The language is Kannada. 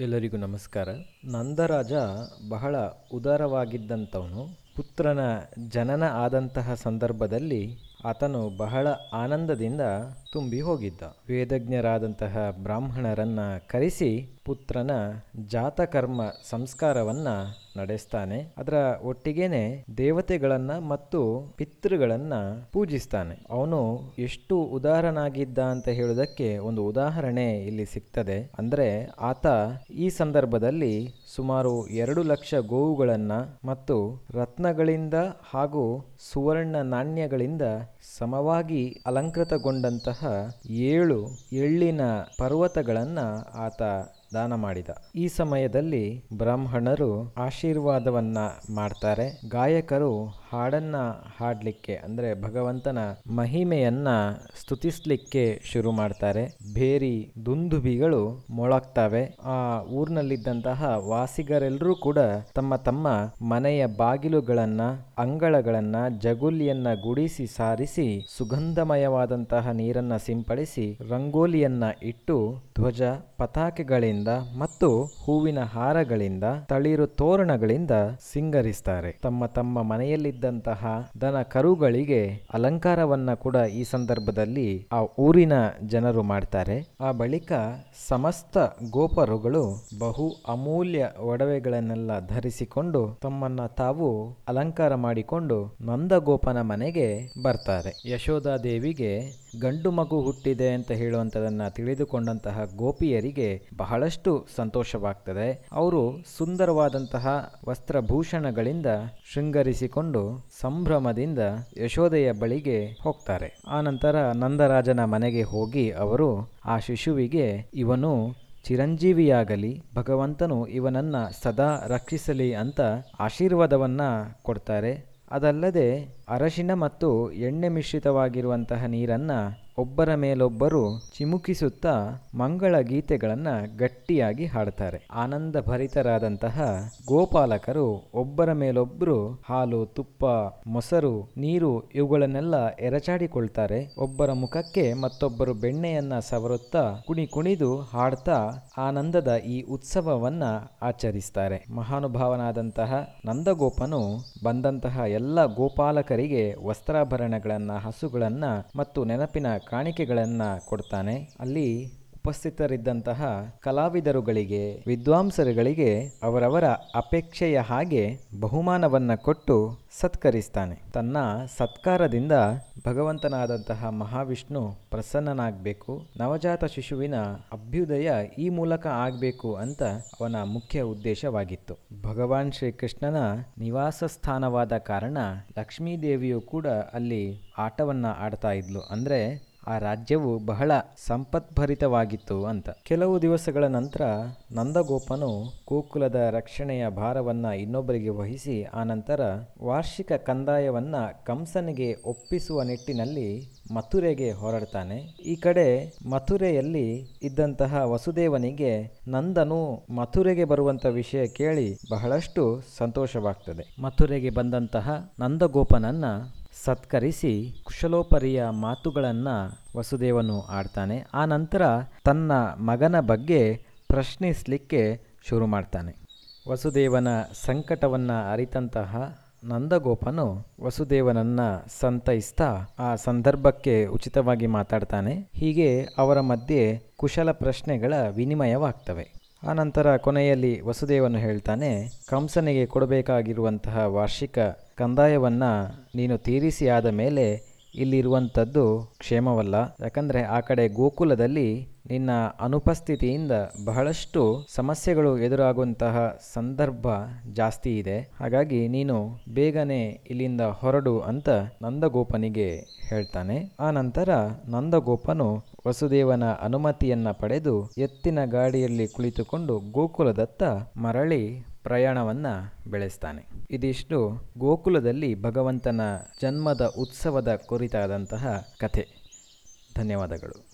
ಎಲ್ಲರಿಗೂ ನಮಸ್ಕಾರ. ನಂದರಾಜ ಬಹಳ ಉದಾರವಾಗಿದ್ದಂಥವನು, ಪುತ್ರನ ಜನನ ಆದಂತಹ ಸಂದರ್ಭದಲ್ಲಿ ಆತನು ಬಹಳ ಆನಂದದಿಂದ ತುಂಬಿ ಹೋಗಿದ್ದ. ವೇದಜ್ಞರಾದಂತಹ ಬ್ರಾಹ್ಮಣರನ್ನ ಕರೆಸಿ ಪುತ್ರನ ಜಾತಕರ್ಮ ಸಂಸ್ಕಾರವನ್ನ ನಡೆಸ್ತಾನೆ. ಅದರ ಒಟ್ಟಿಗೆನೆ ದೇವತೆಗಳನ್ನ ಮತ್ತು ಪಿತೃಗಳನ್ನ ಪೂಜಿಸ್ತಾನೆ. ಅವನು ಎಷ್ಟು ಉದಾರನಾಗಿದ್ದ ಅಂತ ಹೇಳುವುದಕ್ಕೆ ಒಂದು ಉದಾಹರಣೆ ಇಲ್ಲಿ ಸಿಗ್ತದೆ. ಅಂದ್ರೆ ಆತ ಈ ಸಂದರ್ಭದಲ್ಲಿ ಸುಮಾರು ಎರಡು ಲಕ್ಷ ಗೋವುಗಳನ್ನ ಮತ್ತು ರತ್ನಗಳಿಂದ ಹಾಗೂ ಸುವರ್ಣ ನಾಣ್ಯಗಳಿಂದ ಸಮವಾಗಿ ಅಲಂಕೃತಗೊಂಡಂತಹ ಏಳು ಎಳ್ಳಿನ ಪರ್ವತಗಳನ್ನ ಆತ ದಾನ ಮಾಡಿದ. ಈ ಸಮಯದಲ್ಲಿ ಬ್ರಾಹ್ಮಣರು ಆಶೀರ್ವಾದವನ್ನ ಮಾಡ್ತಾರೆ. ಗಾಯಕರು ಹಾಡನ್ನ ಹಾಡಲಿಕ್ಕೆ ಅಂದ್ರೆ ಭಗವಂತನ ಮಹಿಮೆಯನ್ನ ಸ್ತುತಿಸ್ಲಿಕ್ಕೆ ಶುರು ಮಾಡ್ತಾರೆ. ಬೇರಿ ದುಂದುಬಿಗಳು ಮೊಳಗ್ತವೆ. ಆ ಊರಿನಲ್ಲಿದ್ದಂತಹ ವಾಸಿಗರೆಲ್ಲರೂ ಕೂಡ ತಮ್ಮ ತಮ್ಮ ಮನೆಯ ಬಾಗಿಲುಗಳನ್ನ, ಅಂಗಳಗಳನ್ನ, ಜಗುಲಿಯನ್ನ ಗುಡಿಸಿ ಸಾರಿಸಿ, ಸುಗಂಧಮಯವಾದಂತಹ ನೀರನ್ನ ಸಿಂಪಡಿಸಿ, ರಂಗೋಲಿಯನ್ನ ಇಟ್ಟು ಧ್ವಜ ಪತಾಕೆಗಳಿಂದ ಮತ್ತು ಹೂವಿನ ಹಾರಗಳಿಂದ ತಳಿರು ತೋರಣಗಳಿಂದ ಸಿಂಗರಿಸ್ತಾರೆ. ತಮ್ಮ ತಮ್ಮ ಮನೆಯಲ್ಲಿದ್ದಂತಹ ದನ ಕರುಗಳಿಗೆ ಅಲಂಕಾರವನ್ನ ಕೂಡ ಈ ಸಂದರ್ಭದಲ್ಲಿ ಆ ಊರಿನ ಜನರು ಮಾಡ್ತಾರೆ. ಆ ಬಳಿಕ ಸಮಸ್ತ ಗೋಪರುಗಳು ಬಹು ಅಮೂಲ್ಯ ಒಡವೆಗಳನ್ನೆಲ್ಲ ಧರಿಸಿಕೊಂಡು ತಮ್ಮನ್ನ ತಾವು ಅಲಂಕಾರ ಮಾಡಿಕೊಂಡು ನಂದಗೋಪನ ಮನೆಗೆ ಬರ್ತಾರೆ. ಯಶೋಧಾದೇವಿಗೆ ಗಂಡು ಮಗು ಹುಟ್ಟಿದೆ ಅಂತ ಹೇಳುವಂಥದನ್ನ ತಿಳಿದುಕೊಂಡಂತಹ ಗೋಪಿಯರಿಗೆ ಬಹಳಷ್ಟು ಸಂತೋಷವಾಗ್ತದೆ. ಅವರು ಸುಂದರವಾದಂತಹ ವಸ್ತ್ರಭೂಷಣಗಳಿಂದ ಶೃಂಗರಿಸಿಕೊಂಡು ಸಂಭ್ರಮದಿಂದ ಯಶೋದೆಯ ಬಳಿಗೆ ಹೋಗ್ತಾರೆ. ಆನಂತರ ನಂದರಾಜನ ಮನೆಗೆ ಹೋಗಿ ಅವರು ಆ ಶಿಶುವಿಗೆ, ಇವನು ಚಿರಂಜೀವಿಯಾಗಲಿ, ಭಗವಂತನು ಇವನನ್ನ ಸದಾ ರಕ್ಷಿಸಲಿ ಅಂತ ಆಶೀರ್ವಾದವನ್ನ ಕೊಡ್ತಾರೆ. ಅದಲ್ಲದೆ ಅರಶಿನ ಮತ್ತು ಎಣ್ಣೆ ಮಿಶ್ರಿತವಾಗಿರುವಂತಹ ನೀರನ್ನ ಒಬ್ಬರ ಮೇಲೊಬ್ಬರು ಚಿಮುಕಿಸುತ್ತಾ ಮಂಗಳ ಗೀತೆಗಳನ್ನು ಗಟ್ಟಿಯಾಗಿ ಹಾಡ್ತಾರೆ. ಆನಂದ ಭರಿತರಾದಂತಹ ಗೋಪಾಲಕರು ಒಬ್ಬರ ಮೇಲೊಬ್ಬರು ಹಾಲು, ತುಪ್ಪ, ಮೊಸರು, ನೀರು ಇವುಗಳನ್ನೆಲ್ಲ ಎರಚಾಡಿಕೊಳ್ತಾರೆ. ಒಬ್ಬರ ಮುಖಕ್ಕೆ ಮತ್ತೊಬ್ಬರು ಬೆಣ್ಣೆಯನ್ನ ಸವರುತ್ತಾ ಕುಣಿ ಕುಣಿದು ಹಾಡ್ತಾ ಆನಂದದ ಈ ಉತ್ಸವವನ್ನ ಆಚರಿಸ್ತಾರೆ. ಮಹಾನುಭಾವನಾದಂತಹ ನಂದಗೋಪನು ಬಂದಂತಹ ಎಲ್ಲ ಗೋಪಾಲಕರಿಗೆ ವಸ್ತ್ರಾಭರಣಗಳನ್ನ, ಹಸುಗಳನ್ನ ಮತ್ತು ನೆನಪಿನ ಕಾಣಿಕೆಗಳನ್ನ ಕೊಡ್ತಾನೆ. ಅಲ್ಲಿ ಉಪಸ್ಥಿತರಿದ್ದಂತಹ ಕಲಾವಿದರುಗಳಿಗೆ, ವಿದ್ವಾಂಸರುಗಳಿಗೆ ಅವರವರ ಅಪೇಕ್ಷೆಯ ಹಾಗೆ ಬಹುಮಾನವನ್ನ ಕೊಟ್ಟು ಸತ್ಕರಿಸ್ತಾನೆ. ತನ್ನ ಸತ್ಕಾರದಿಂದ ಭಗವಂತನಾದಂತಹ ಮಹಾವಿಷ್ಣು ಪ್ರಸನ್ನನಾಗಬೇಕು. ನವಜಾತ ಶಿಶುವಿನ ಅಭ್ಯುದಯ ಈ ಮೂಲಕ ಆಗಬೇಕು ಅಂತ ಅವನ ಮುಖ್ಯ ಉದ್ದೇಶವಾಗಿತ್ತು. ಭಗವಾನ್ ಶ್ರೀಕೃಷ್ಣನ ನಿವಾಸ ಸ್ಥಾನವಾದ ಕಾರಣ ಲಕ್ಷ್ಮೀದೇವಿಯು ಕೂಡ ಅಲ್ಲಿ ಆಟವನ್ನ ಆಡ್ತಾ ಇದ್ಲು. ಅಂದ್ರೆ ಆ ರಾಜ್ಯವು ಬಹಳ ಸಂಪತ್ಭರಿತವಾಗಿತ್ತು ಅಂತ. ಕೆಲವು ದಿವಸಗಳ ನಂತರ ನಂದಗೋಪನು ಗೋಕುಲದ ರಕ್ಷಣೆಯ ಭಾರವನ್ನ ಇನ್ನೊಬ್ಬರಿಗೆ ವಹಿಸಿ ಆನಂತರ ವಾರ್ಷಿಕ ಕಂದಾಯವನ್ನ ಕಂಸನಿಗೆ ಒಪ್ಪಿಸುವ ನಿಟ್ಟಿನಲ್ಲಿ ಮಥುರೆಗೆ ಹೊರಡ್ತಾನೆ. ಈ ಕಡೆ ಮಥುರೆಯಲ್ಲಿ ಇದ್ದಂತಹ ವಸುದೇವನಿಗೆ ನಂದನು ಮಥುರೆಗೆ ಬರುವಂತ ವಿಷಯ ಕೇಳಿ ಬಹಳಷ್ಟು ಸಂತೋಷವಾಗ್ತದೆ. ಮಥುರೆಗೆ ಬಂದಂತಹ ನಂದಗೋಪನನ್ನ ಸತ್ಕರಿಸಿ ಕುಶಲೋಪರಿಯ ಮಾತುಗಳನ್ನು ವಸುದೇವನು ಆಡ್ತಾನೆ. ಆ ನಂತರ ತನ್ನ ಮಗನ ಬಗ್ಗೆ ಪ್ರಶ್ನಿಸಲಿಕ್ಕೆ ಶುರು ಮಾಡ್ತಾನೆ. ವಸುದೇವನ ಸಂಕಟವನ್ನು ಅರಿತಂತಹ ನಂದಗೋಪನು ವಸುದೇವನನ್ನ ಸಂತೈಸ್ತಾ ಆ ಸಂದರ್ಭಕ್ಕೆ ಉಚಿತವಾಗಿ ಮಾತಾಡ್ತಾನೆ. ಹೀಗೆ ಅವರ ಮಧ್ಯೆ ಕುಶಲ ಪ್ರಶ್ನೆಗಳ ವಿನಿಮಯವಾಗ್ತವೆ. ಆನಂತರ ಕೊನೆಯಲ್ಲಿ ವಸುದೇವನು ಹೇಳ್ತಾನೆ, ಕಂಸನಿಗೆ ಕೊಡಬೇಕಾಗಿರುವಂತಹ ವಾರ್ಷಿಕ ಕಂದಾಯವನ್ನು ನೀನು ತೀರಿಸಿ ಆದ ಮೇಲೆ ಇಲ್ಲಿರುವಂಥದ್ದು ಕ್ಷೇಮವಲ್ಲ. ಯಾಕಂದರೆ ಆ ಕಡೆ ಗೋಕುಲದಲ್ಲಿ ನಿನ್ನ ಅನುಪಸ್ಥಿತಿಯಿಂದ ಬಹಳಷ್ಟು ಸಮಸ್ಯೆಗಳು ಎದುರಾಗುವಂತಹ ಸಂದರ್ಭ ಜಾಸ್ತಿ ಇದೆ. ಹಾಗಾಗಿ ನೀನು ಬೇಗನೆ ಇಲ್ಲಿಂದ ಹೊರಡು ಅಂತ ನಂದಗೋಪನಿಗೆ ಹೇಳ್ತಾನೆ. ಆ ನಂತರ ನಂದಗೋಪನು ವಸುದೇವನ ಅನುಮತಿಯನ್ನ ಪಡೆದು ಎತ್ತಿನ ಗಾಡಿಯಲ್ಲಿ ಕುಳಿತುಕೊಂಡು ಗೋಕುಲದತ್ತ ಮರಳಿ ಪ್ರಯಾಣವನ್ನ ಬೆಳೆಸ್ತಾನೆ. ಇದಿಷ್ಟು ಗೋಕುಲದಲ್ಲಿ ಭಗವಂತನ ಜನ್ಮದ ಉತ್ಸವದ ಕುರಿತಾದಂತಹ ಕಥೆ. ಧನ್ಯವಾದಗಳು.